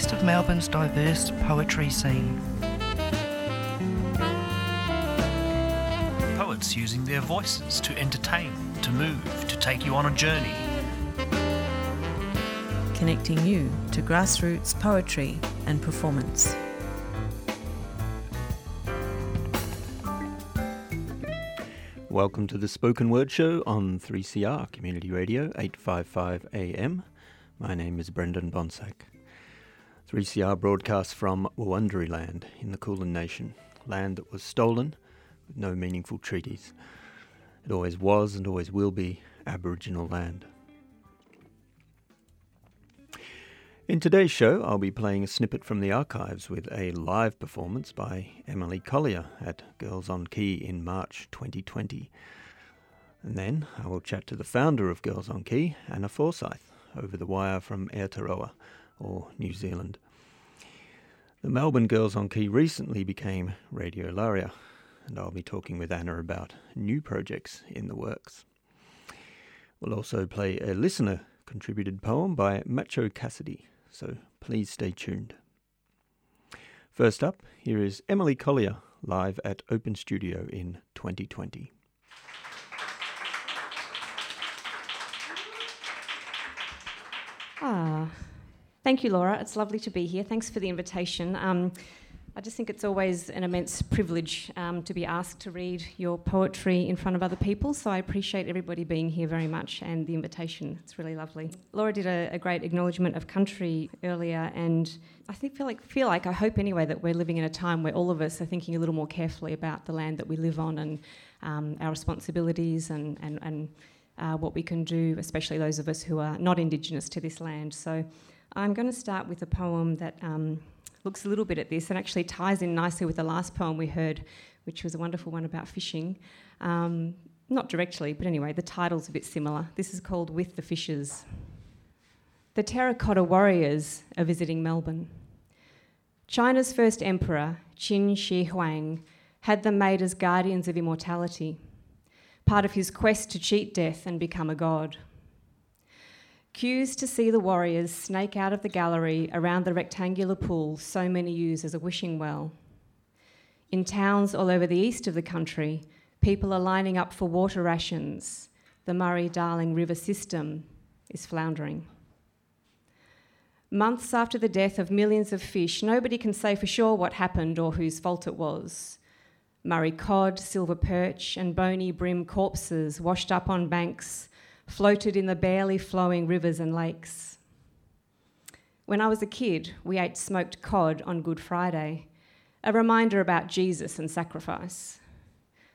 spoken word. A taste of Melbourne's diverse poetry scene. Poets using their voices to entertain, to move, to take you on a journey. Connecting you to grassroots poetry and performance. Welcome to the Spoken Word Show on 3CR Community Radio 855 AM. My name is Brendan Bonsack. 3CR broadcasts from Wurundjeri land in the Kulin Nation, land that was stolen with no meaningful treaties. It always was and always will be Aboriginal land. In today's show, I'll be playing a snippet from the archives with a live performance by Emily Collier at Girls on Key in March 2020. And then I will chat to the founder of Girls on Key, Anna Forsyth, over the wire from Aotearoa, or New Zealand. The Melbourne Girls on Key recently became Radio Laria, and I'll be talking with Anna about new projects in the works. We'll also play a listener contributed poem by Macho Cassidy so please stay tuned. First up, here is Emily Collier live at Open Studio in 2020. Ah, thank you, Laura. It's lovely to be here. Thanks for the invitation. Um, I just think it's always an immense privilege um, to be asked to read your poetry in front of other people. So I appreciate everybody being here very much and the invitation. It's really lovely. Laura did a, a great acknowledgement of country earlier, and I think feel like feel like I hope anyway that we're living in a time where all of us are thinking a little more carefully about the land that we live on and um, our responsibilities and and and uh, what we can do, especially those of us who are not Indigenous to this land. So I'm going to start with a poem that. Um, looks a little bit at this and actually ties in nicely with the last poem we heard, which was a wonderful one about fishing. Um, not directly, but anyway, the title's a bit similar. This is called With the Fishes. The terracotta warriors are visiting Melbourne. China's first emperor, Qin Shi Huang, had them made as guardians of immortality, part of his quest to cheat death and become a god. Queues to see the warriors snake out of the gallery around the rectangular pool so many use as a wishing well. In towns all over the east of the country, people are lining up for water rations. The Murray Darling River system is floundering. Months after the death of millions of fish, nobody can say for sure what happened or whose fault it was. Murray cod, silver perch, and bony bream corpses washed up on banks floated in the barely flowing rivers and lakes. When I was a kid, we ate smoked cod on Good Friday, a reminder about Jesus and sacrifice.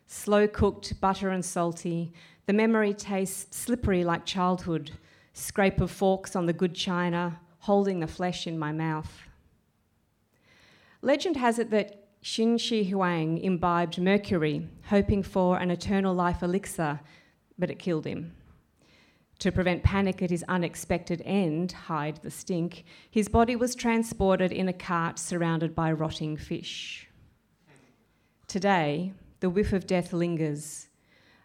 Slow cooked, butter and salty, the memory tastes slippery like childhood, scrape of forks on the good china, holding the flesh in my mouth. Legend has it that Qin Shi Huang imbibed mercury, hoping for an eternal life elixir, but it killed him. To prevent panic at his unexpected end, hide the stink, his body was transported in a cart surrounded by rotting fish. Today, the whiff of death lingers.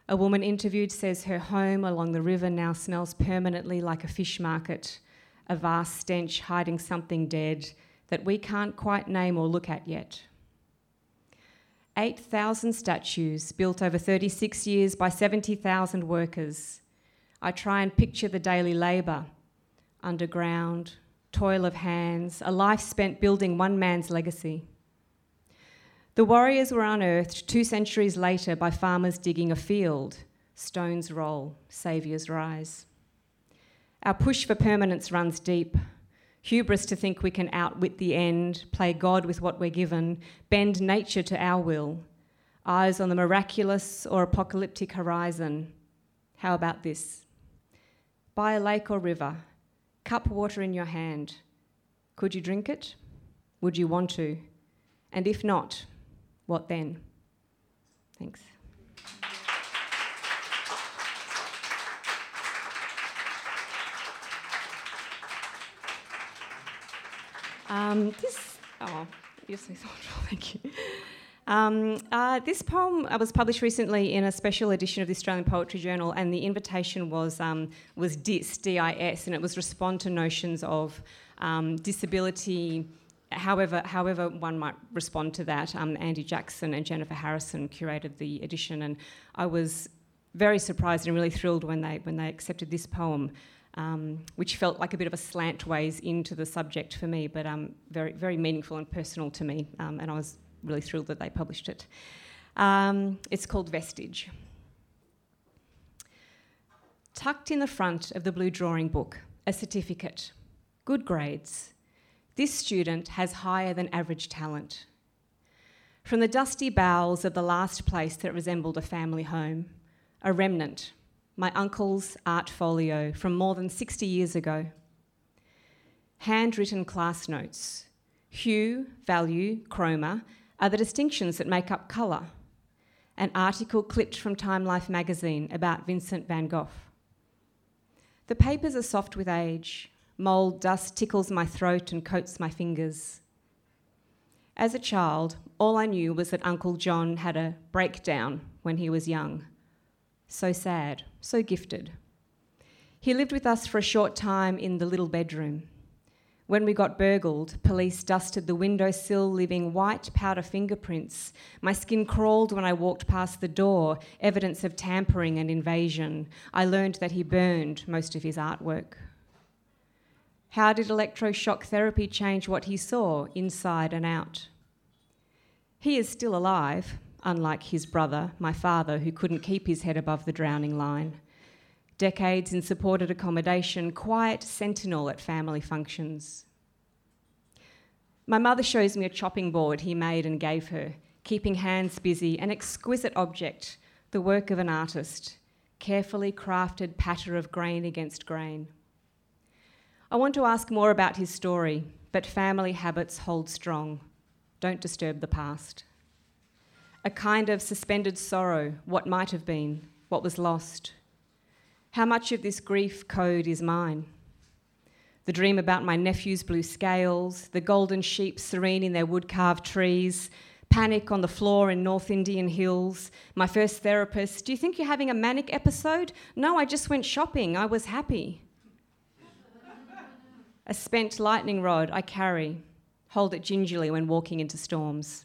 A woman interviewed says her home along the river now smells permanently like a fish market, a vast stench hiding something dead that we can't quite name or look at yet. 8,000 statues built over 36 years by 70,000 workers I try and picture the daily labour, underground, toil of hands, a life spent building one man's legacy. The warriors were unearthed two centuries later by farmers digging a field. Stones roll, saviours rise. Our push for permanence runs deep. Hubris to think we can outwit the end, play God with what we're given, bend nature to our will. Eyes on the miraculous or apocalyptic horizon. How about this? By a lake or river, cup water in your hand. Could you drink it? Would you want to? And if not, what then? Thanks. Um, this, oh, you're so thoughtful, thank you. Um, uh, this poem uh, was published recently in a special edition of the Australian Poetry Journal, and the invitation was um, was DIS, D-I-S, and it was respond to notions of um, disability. However, however one might respond to that. Um, Andy Jackson and Jennifer Harrison curated the edition, and I was very surprised and really thrilled when they when they accepted this poem. Um, which felt like a bit of a slant ways into the subject for me, but um, very, very meaningful and personal to me. Um, and I was really thrilled that they published it. Um, it's called Vestige. Tucked in the front of the blue drawing book, a certificate. Good grades. This student has higher than average talent. From the dusty bowels of the last place that resembled a family home, a remnant, my uncle's art folio from more than 60 years ago. Handwritten class notes, hue, value, chroma, are the distinctions that make up colour. An article clipped from Time Life magazine about Vincent van Gogh. The papers are soft with age. Mould dust tickles my throat and coats my fingers. As a child, all I knew was that Uncle John had a breakdown when he was young. So sad, so gifted. He lived with us for a short time in the little bedroom. When we got burgled, police dusted the windowsill, leaving white powder fingerprints. My skin crawled when I walked past the door, evidence of tampering and invasion. I learned that he burned most of his artwork. How did electroshock therapy change what he saw inside and out? He is still alive, unlike his brother, my father, who couldn't keep his head above the drowning line decades in supported accommodation, quiet sentinel at family functions. My mother shows me a chopping board he made and gave her, keeping hands busy, an exquisite object, the work of an artist, carefully crafted patter of grain against grain. I want to ask more about his story, but family habits hold strong. Don't disturb the past. A kind of suspended sorrow, what might have been, what was lost, how much of this grief code is mine? The dream about my nephew's blue scales, the golden sheep serene in their wood carved trees, panic on the floor in North Indian hills, my first therapist, do you think you're having a manic episode? No, I just went shopping. I was happy. a spent lightning rod I carry, hold it gingerly when walking into storms.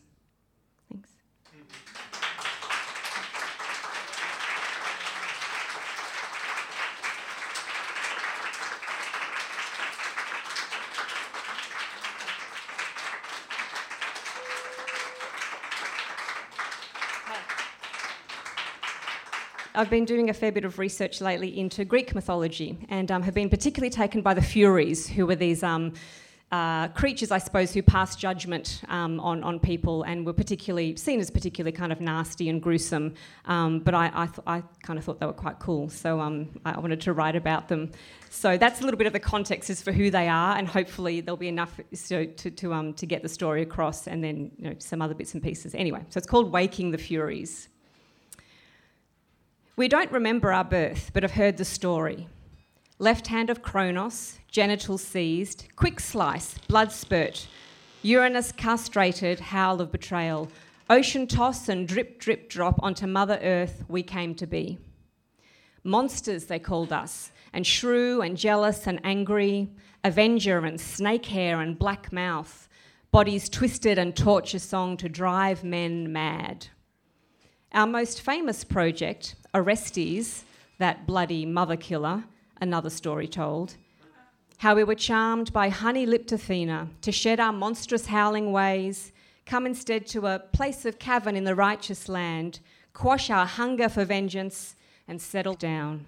I've been doing a fair bit of research lately into Greek mythology and um, have been particularly taken by the Furies, who were these um, uh, creatures, I suppose, who passed judgment um, on, on people and were particularly seen as particularly kind of nasty and gruesome. Um, but I, I, th- I, kind of thought they were quite cool, so um, I wanted to write about them. So that's a little bit of the context as for who they are, and hopefully there'll be enough so, to, to, um, to get the story across, and then you know, some other bits and pieces. Anyway, so it's called Waking the Furies. We don't remember our birth, but have heard the story. Left hand of Kronos, genital seized, quick slice, blood spurt, Uranus castrated, howl of betrayal, ocean toss and drip, drip, drop onto Mother Earth we came to be. Monsters, they called us, and shrew and jealous and angry, avenger and snake hair and black mouth, bodies twisted and torture song to drive men mad. Our most famous project, Orestes, that bloody mother killer, another story told. How we were charmed by honey lipped Athena to shed our monstrous howling ways, come instead to a place of cavern in the righteous land, quash our hunger for vengeance, and settle down.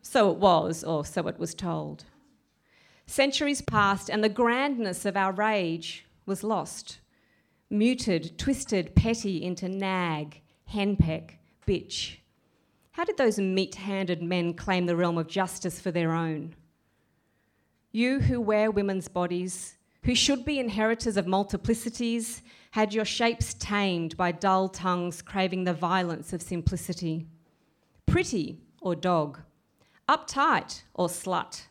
so it was, or so it was told. Centuries passed, and the grandness of our rage was lost, muted, twisted, petty into nag, henpeck, bitch. How did those meat handed men claim the realm of justice for their own? You who wear women's bodies, who should be inheritors of multiplicities, had your shapes tamed by dull tongues craving the violence of simplicity. Pretty or dog, uptight or slut,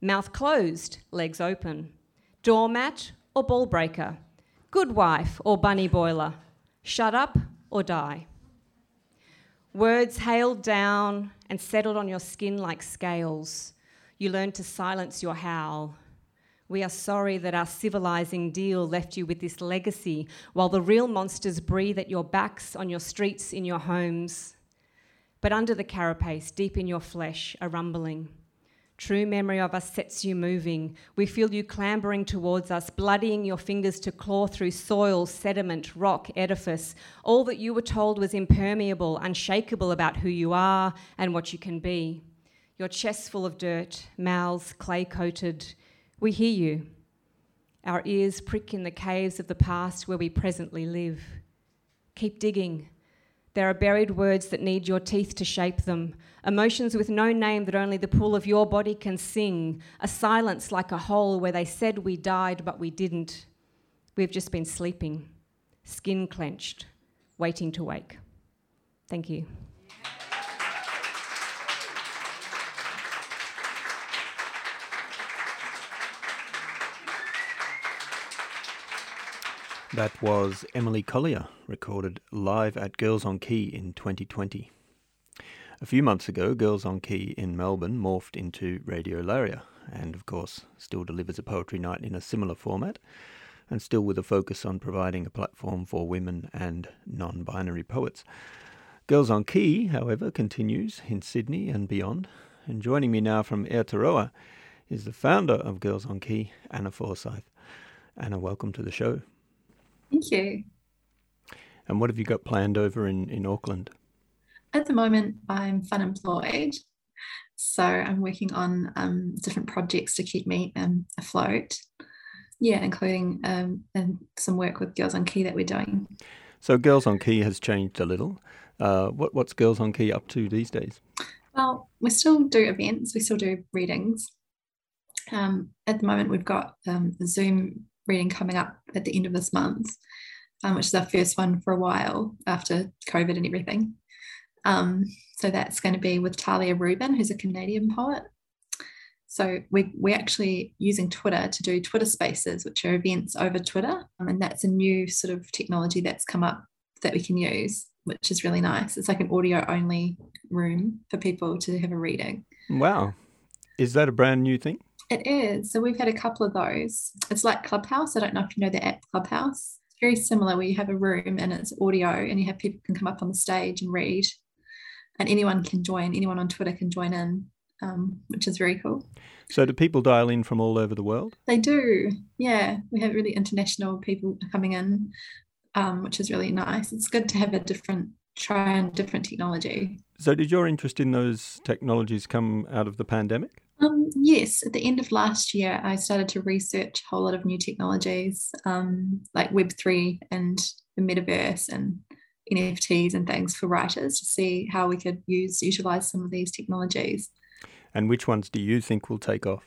mouth closed, legs open, doormat or ball breaker, good wife or bunny boiler, Shut up or die. Words hailed down and settled on your skin like scales. You learned to silence your howl. We are sorry that our civilizing deal left you with this legacy while the real monsters breathe at your backs, on your streets, in your homes. But under the carapace, deep in your flesh, a rumbling. True memory of us sets you moving. We feel you clambering towards us, bloodying your fingers to claw through soil, sediment, rock, edifice. All that you were told was impermeable, unshakable about who you are and what you can be. Your chest full of dirt, mouths clay coated. We hear you. Our ears prick in the caves of the past where we presently live. Keep digging. There are buried words that need your teeth to shape them, emotions with no name that only the pool of your body can sing, a silence like a hole where they said we died but we didn't. We've just been sleeping, skin clenched, waiting to wake. Thank you. That was Emily Collier, recorded live at Girls on Key in 2020. A few months ago, Girls on Key in Melbourne morphed into Radio Laria, and of course, still delivers a poetry night in a similar format, and still with a focus on providing a platform for women and non binary poets. Girls on Key, however, continues in Sydney and beyond, and joining me now from Aotearoa is the founder of Girls on Key, Anna Forsyth. Anna, welcome to the show. Thank you. And what have you got planned over in, in Auckland? At the moment, I'm fun employed. So I'm working on um, different projects to keep me um, afloat. Yeah, including um, and some work with Girls on Key that we're doing. So Girls on Key has changed a little. Uh, what, what's Girls on Key up to these days? Well, we still do events. We still do readings. Um, at the moment, we've got um, Zoom reading coming up at the end of this month, um, which is our first one for a while after COVID and everything. Um, so that's going to be with Talia Rubin, who's a Canadian poet. So we, we're actually using Twitter to do Twitter spaces, which are events over Twitter. Um, and that's a new sort of technology that's come up that we can use, which is really nice. It's like an audio only room for people to have a reading. Wow. Is that a brand new thing? It is. So we've had a couple of those. It's like Clubhouse. I don't know if you know the app Clubhouse. It's very similar where you have a room and it's audio and you have people can come up on the stage and read. And anyone can join, anyone on Twitter can join in, um, which is very cool. So do people dial in from all over the world? They do. Yeah. We have really international people coming in, um, which is really nice. It's good to have a different try and different technology. So did your interest in those technologies come out of the pandemic? Um, yes, at the end of last year, I started to research a whole lot of new technologies um, like Web3 and the metaverse and NFTs and things for writers to see how we could use utilize some of these technologies. And which ones do you think will take off?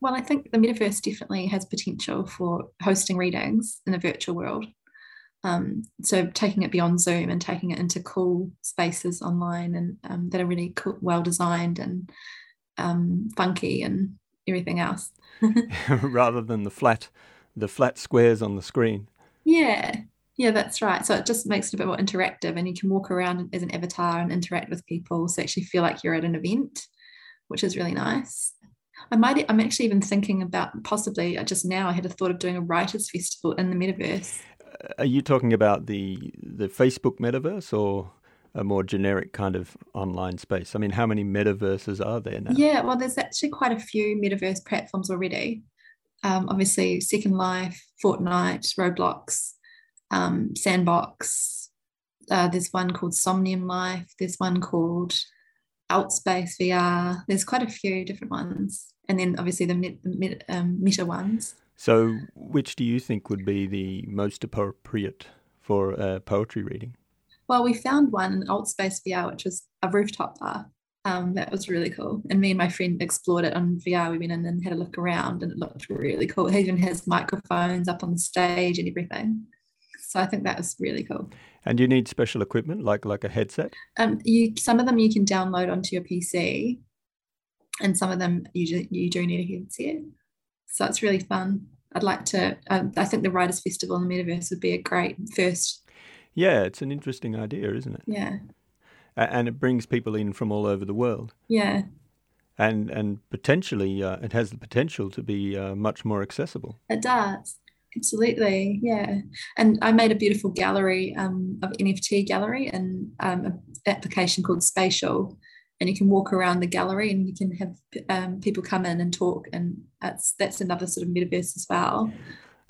Well, I think the metaverse definitely has potential for hosting readings in a virtual world. Um, so taking it beyond Zoom and taking it into cool spaces online and um, that are really cool, well designed and um, funky and everything else. Rather than the flat, the flat squares on the screen. Yeah, yeah, that's right. So it just makes it a bit more interactive, and you can walk around as an avatar and interact with people. So actually feel like you're at an event, which is really nice. I might. I'm actually even thinking about possibly just now. I had a thought of doing a writers' festival in the metaverse. Are you talking about the the Facebook metaverse or? A more generic kind of online space. I mean, how many metaverses are there now? Yeah, well, there's actually quite a few metaverse platforms already. Um, obviously, Second Life, Fortnite, Roblox, um, Sandbox. Uh, there's one called Somnium Life. There's one called Alt Space VR. There's quite a few different ones, and then obviously the met, met, um, meta ones. So, which do you think would be the most appropriate for uh, poetry reading? Well, we found one in Alt Space VR, which was a rooftop bar. Um, that was really cool. And me and my friend explored it on VR. We went in and had a look around, and it looked really cool. It even has microphones up on the stage and everything. So I think that was really cool. And you need special equipment, like like a headset. Um, you some of them you can download onto your PC, and some of them you do, you do need a headset. So it's really fun. I'd like to. Um, I think the Writers Festival in the Metaverse would be a great first Yeah, it's an interesting idea, isn't it? Yeah, And it brings people in from all over the world. yeah, And, and potentially, uh, it has the potential to be uh, much more accessible. it does. Absolutely, yeah. And I made a beautiful gallery um, of NFT gallery and um, an application called Spatial, and you can walk around the gallery and you can have um, people come in and talk, and that's that's another sort of metaverse as well.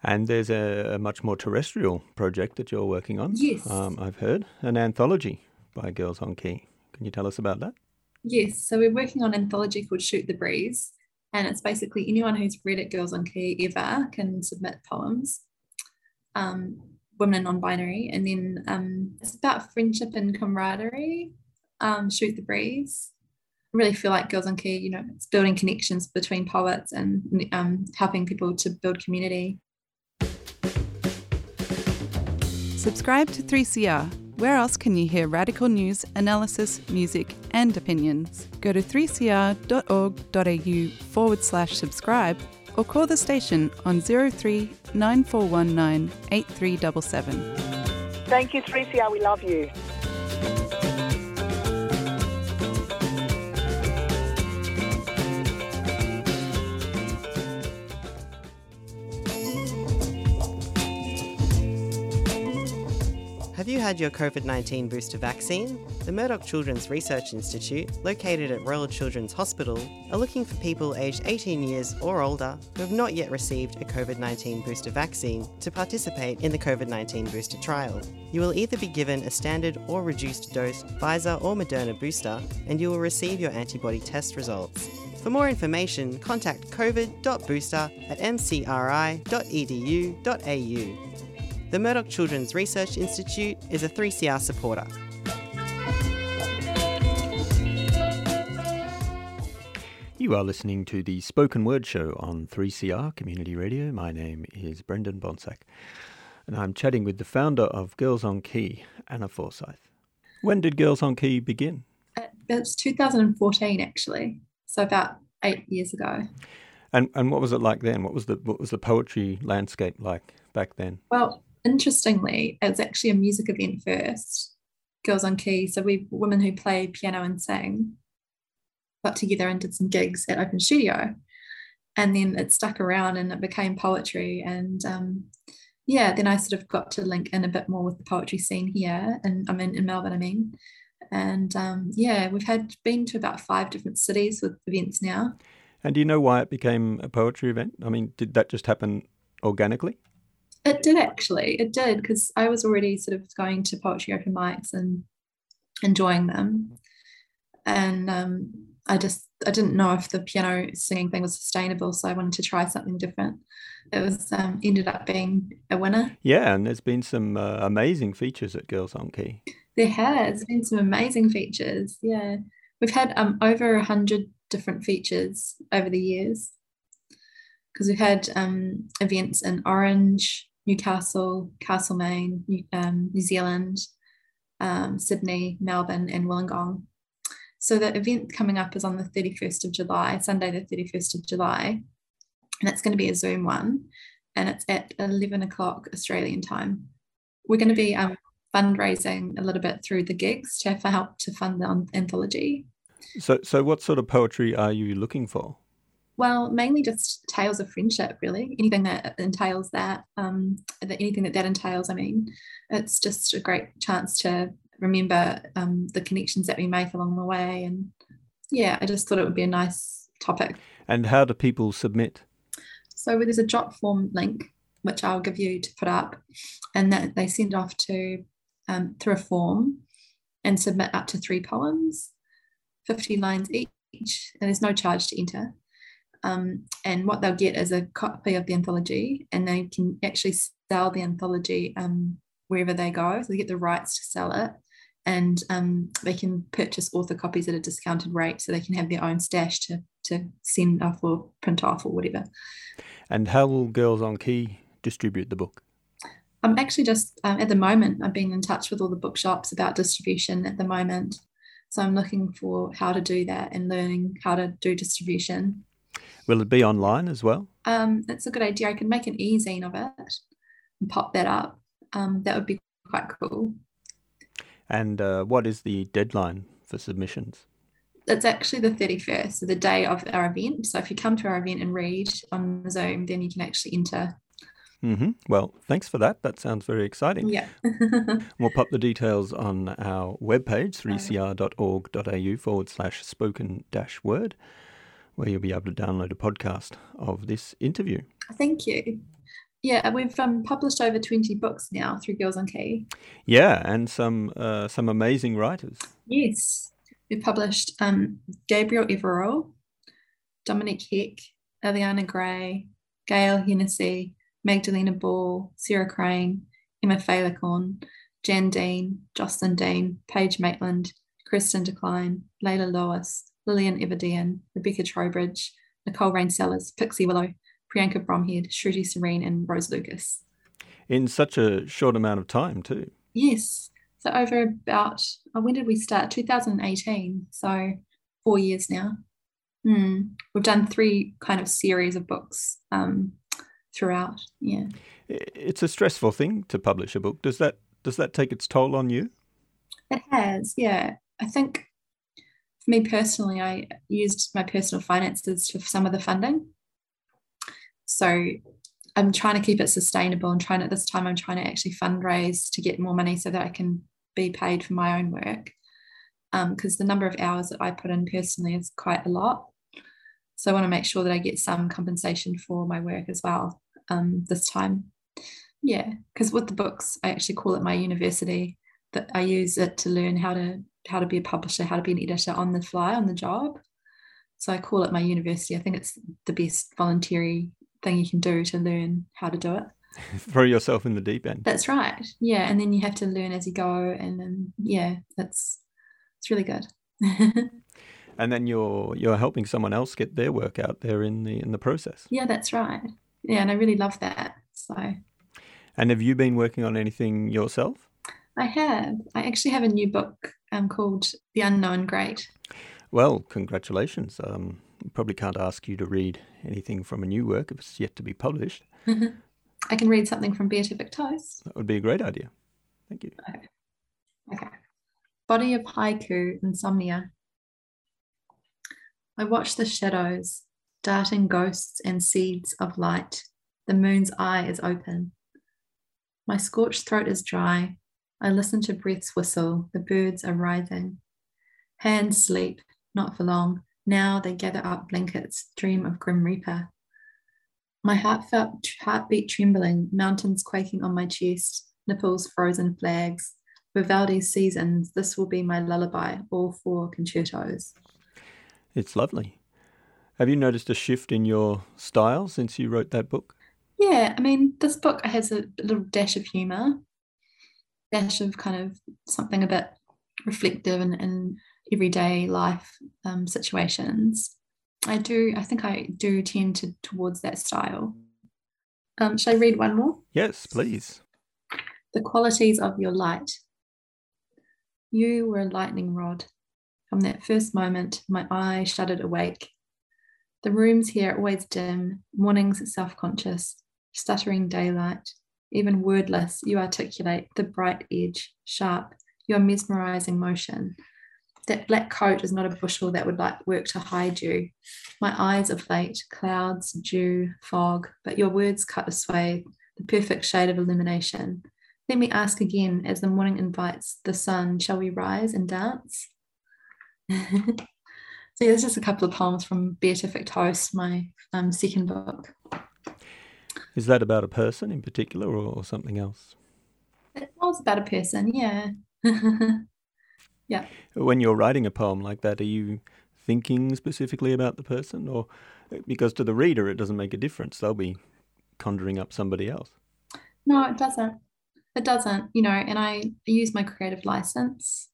And there's a, a much more terrestrial project that you're working on. Yes. Um, I've heard an anthology by Girls on Key. Can you tell us about that? Yes, so we're working on an anthology called Shoot the Breeze, and it's basically anyone who's read it, Girls on Key ever, can submit poems, um, women and non-binary, and then um, it's about friendship and camaraderie. Um, Shoot the Breeze. I really feel like Girls on Key, you know, it's building connections between poets and um, helping people to build community. Subscribe to 3CR. Where else can you hear radical news, analysis, music, and opinions? Go to 3cr.org.au forward slash subscribe or call the station on 03 9419 8377. Thank you, 3CR. We love you. You had your COVID 19 booster vaccine? The Murdoch Children's Research Institute, located at Royal Children's Hospital, are looking for people aged 18 years or older who have not yet received a COVID 19 booster vaccine to participate in the COVID 19 booster trial. You will either be given a standard or reduced dose Pfizer or Moderna booster, and you will receive your antibody test results. For more information, contact covid.booster at mcri.edu.au. The Murdoch Children's Research Institute is a 3CR supporter. You are listening to the Spoken Word Show on 3CR Community Radio. My name is Brendan Bonsack, and I'm chatting with the founder of Girls on Key, Anna Forsyth. When did Girls on Key begin? Uh, it's 2014 actually, so about eight years ago. And and what was it like then? What was the what was the poetry landscape like back then? Well, interestingly, it was actually a music event first, Girls on Key. So we women who play piano and sing got together and did some gigs at Open Studio. And then it stuck around and it became poetry. And um, yeah, then I sort of got to link in a bit more with the poetry scene here. And I'm in, in Melbourne, I mean. And um, yeah, we've had been to about five different cities with events now. And do you know why it became a poetry event? I mean, did that just happen organically? It did actually. It did because I was already sort of going to poetry open mics and enjoying them, and um, I just I didn't know if the piano singing thing was sustainable, so I wanted to try something different. It was um, ended up being a winner. Yeah, and there's been some uh, amazing features at Girls on Key. There has been some amazing features. Yeah, we've had um, over a hundred different features over the years because we've had um, events in Orange, Newcastle, Castlemaine, New, um, New Zealand, um, Sydney, Melbourne, and Wollongong. So the event coming up is on the 31st of July, Sunday, the 31st of July, and it's going to be a Zoom one, and it's at 11 o'clock Australian time. We're going to be um, fundraising a little bit through the gigs to help to fund the anthology. So, so what sort of poetry are you looking for? Well, mainly just tales of friendship, really. Anything that entails that, um, that anything that that entails. I mean, it's just a great chance to remember um, the connections that we make along the way, and yeah, I just thought it would be a nice topic. And how do people submit? So there's a drop form link which I'll give you to put up, and that they send off to um, through a form and submit up to three poems, 50 lines each, and there's no charge to enter. Um, and what they'll get is a copy of the anthology, and they can actually sell the anthology um, wherever they go. So they get the rights to sell it, and um, they can purchase author copies at a discounted rate, so they can have their own stash to to send off or print off or whatever. And how will Girls on Key distribute the book? I'm actually just um, at the moment. I've been in touch with all the bookshops about distribution at the moment, so I'm looking for how to do that and learning how to do distribution. Will it be online as well? Um, that's a good idea. I can make an e-zine of it and pop that up. Um, that would be quite cool. And uh, what is the deadline for submissions? It's actually the 31st, so the day of our event. So if you come to our event and read on Zoom, then you can actually enter. Mm-hmm. Well, thanks for that. That sounds very exciting. Yeah. we'll pop the details on our webpage, 3cr.org.au forward slash spoken dash word, where you'll be able to download a podcast of this interview. Thank you. Yeah, we've um, published over 20 books now through Girls on Key. Yeah, and some uh, some amazing writers. Yes. we've published um, Gabrielle Everall, Dominic Heck, Eliana Gray, Gail Hennessy, Magdalena Ball, Sarah Crane, Emma Fairlacorn, Jan Dean, Jocelyn Dean, Paige Maitland, Kristen Decline, Layla Lewis, Lillian Everdean, Rebecca Trowbridge, Nicole Rain Sellers, Pixie Willow, Priyanka Bromhead, Shruti Serene, and Rose Lucas. In such a short amount of time, too. Yes. So over about, oh, when did we start? 2018. So four years now. Mm. We've done three kind of series of books um, throughout. Yeah. It's a stressful thing to publish a book. Does that does that take its toll on you? It has. Yeah. I think for me personally, I used my personal finances for some of the funding. So I'm trying to keep it sustainable and trying at this time I'm trying to actually fundraise to get more money so that I can be paid for my own work. Because um, the number of hours that I put in personally is quite a lot. So I want to make sure that I get some compensation for my work as well um, this time. Yeah, because with the books, I actually call it my university. That I use it to learn how to how to be a publisher, how to be an editor on the fly on the job. So I call it my university. I think it's the best voluntary thing you can do to learn how to do it. Throw yourself in the deep end. That's right. Yeah, and then you have to learn as you go, and then yeah, that's it's really good. and then you're you're helping someone else get their work out there in the in the process. Yeah, that's right. Yeah, and I really love that. So. And have you been working on anything yourself? I have. I actually have a new book um, called The Unknown Great. Well, congratulations. Um, probably can't ask you to read anything from a new work if it's yet to be published. I can read something from Beatific Toast. That would be a great idea. Thank you. Okay. Okay. Body of Haiku Insomnia. I watch the shadows, darting ghosts and seeds of light. The moon's eye is open. My scorched throat is dry. I listen to breaths whistle. The birds are writhing. Hands sleep, not for long. Now they gather up blankets, dream of Grim Reaper. My heart heartfelt heartbeat trembling, mountains quaking on my chest, nipples frozen flags. Vivaldi's seasons, this will be my lullaby, all four concertos. It's lovely. Have you noticed a shift in your style since you wrote that book? Yeah, I mean, this book has a little dash of humour, dash of kind of something a bit reflective and, and everyday life um, situations. I do, I think I do tend to towards that style. Um, shall I read one more? Yes, please. The qualities of your light. You were a lightning rod. From that first moment, my eye shuddered awake. The rooms here are always dim, mornings self conscious, stuttering daylight. Even wordless, you articulate the bright edge, sharp, your mesmerizing motion, that black coat is not a bushel that would like work to hide you. My eyes of late, clouds, dew, fog, but your words cut a swathe, the perfect shade of illumination. Let me ask again as the morning invites the sun, shall we rise and dance? so yeah, there's just a couple of poems from Beatific Toast, my um, second book. Is that about a person in particular or, or something else? It was about a person, yeah. Yeah. When you're writing a poem like that, are you thinking specifically about the person, or because to the reader it doesn't make a difference? They'll be conjuring up somebody else. No, it doesn't. It doesn't. You know, and I use my creative license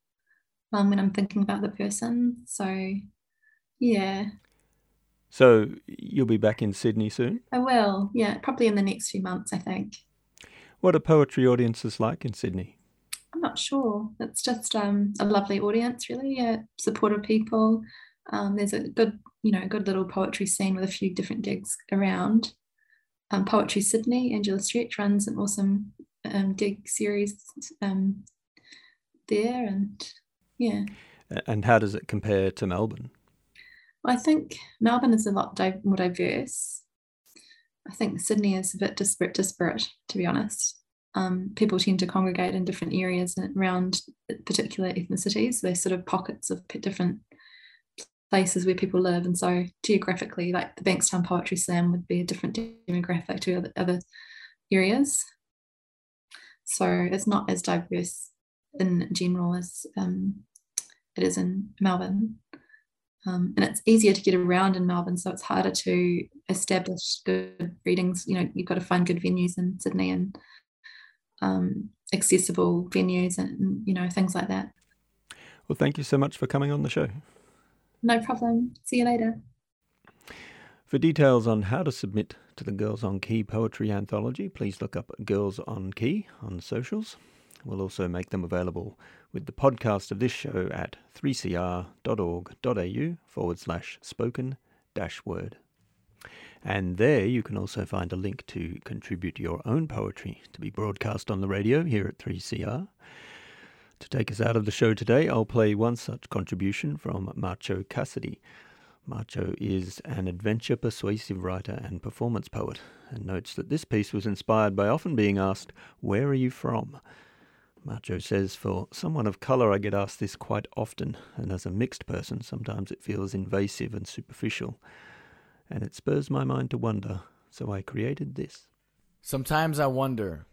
um, when I'm thinking about the person. So, yeah. So you'll be back in Sydney soon? I will. Yeah, probably in the next few months, I think. What are poetry audiences like in Sydney? I'm not sure. It's just um, a lovely audience, really. Yeah, supportive people. Um, there's a good, you know, good little poetry scene with a few different gigs around. Um, poetry Sydney, Angela Stretch runs an awesome um, gig series um, there, and yeah. And how does it compare to Melbourne? Well, I think Melbourne is a lot di- more diverse. I think Sydney is a bit disparate, disparate to be honest. Um, people tend to congregate in different areas around particular ethnicities. They're sort of pockets of different places where people live. And so geographically, like the Bankstown Poetry Slam would be a different demographic to other, other areas. So it's not as diverse in general as um, it is in Melbourne. Um, and it's easier to get around in Melbourne, so it's harder to establish good readings. You know, you've got to find good venues in Sydney and um, accessible venues and you know things like that. Well, thank you so much for coming on the show. No problem. See you later. For details on how to submit to the Girls on Key Poetry Anthology, please look up Girls on Key on socials. We'll also make them available with the podcast of this show at 3cr.org.au forward slash spoken dash word. And there you can also find a link to contribute your own poetry to be broadcast on the radio here at 3CR. To take us out of the show today, I'll play one such contribution from Macho Cassidy. Macho is an adventure persuasive writer and performance poet, and notes that this piece was inspired by often being asked, Where are you from? Macho says, For someone of colour, I get asked this quite often, and as a mixed person, sometimes it feels invasive and superficial, and it spurs my mind to wonder, so I created this. Sometimes I wonder.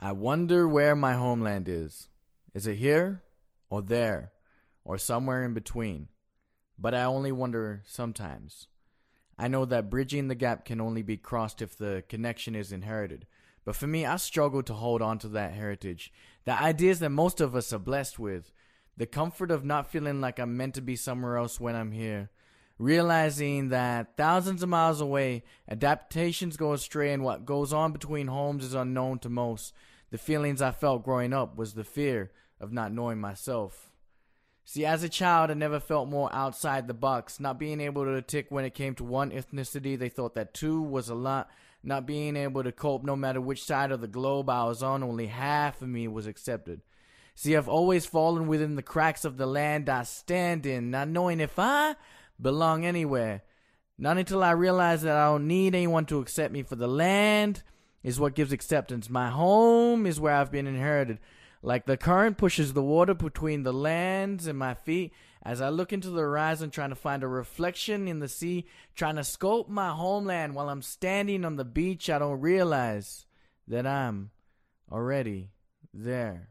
I wonder where my homeland is. Is it here, or there, or somewhere in between? But I only wonder sometimes. I know that bridging the gap can only be crossed if the connection is inherited. But for me, I struggle to hold on to that heritage, the ideas that most of us are blessed with, the comfort of not feeling like I'm meant to be somewhere else when I'm here, realizing that thousands of miles away, adaptations go astray and what goes on between homes is unknown to most. The feelings I felt growing up was the fear of not knowing myself. See, as a child, I never felt more outside the box, not being able to tick when it came to one ethnicity. They thought that two was a lot not being able to cope no matter which side of the globe I was on, only half of me was accepted. See, I've always fallen within the cracks of the land I stand in, not knowing if I belong anywhere. Not until I realize that I don't need anyone to accept me for the land is what gives acceptance. My home is where I've been inherited. Like the current pushes the water between the lands and my feet, as I look into the horizon, trying to find a reflection in the sea, trying to scope my homeland while I'm standing on the beach, I don't realize that I'm already there.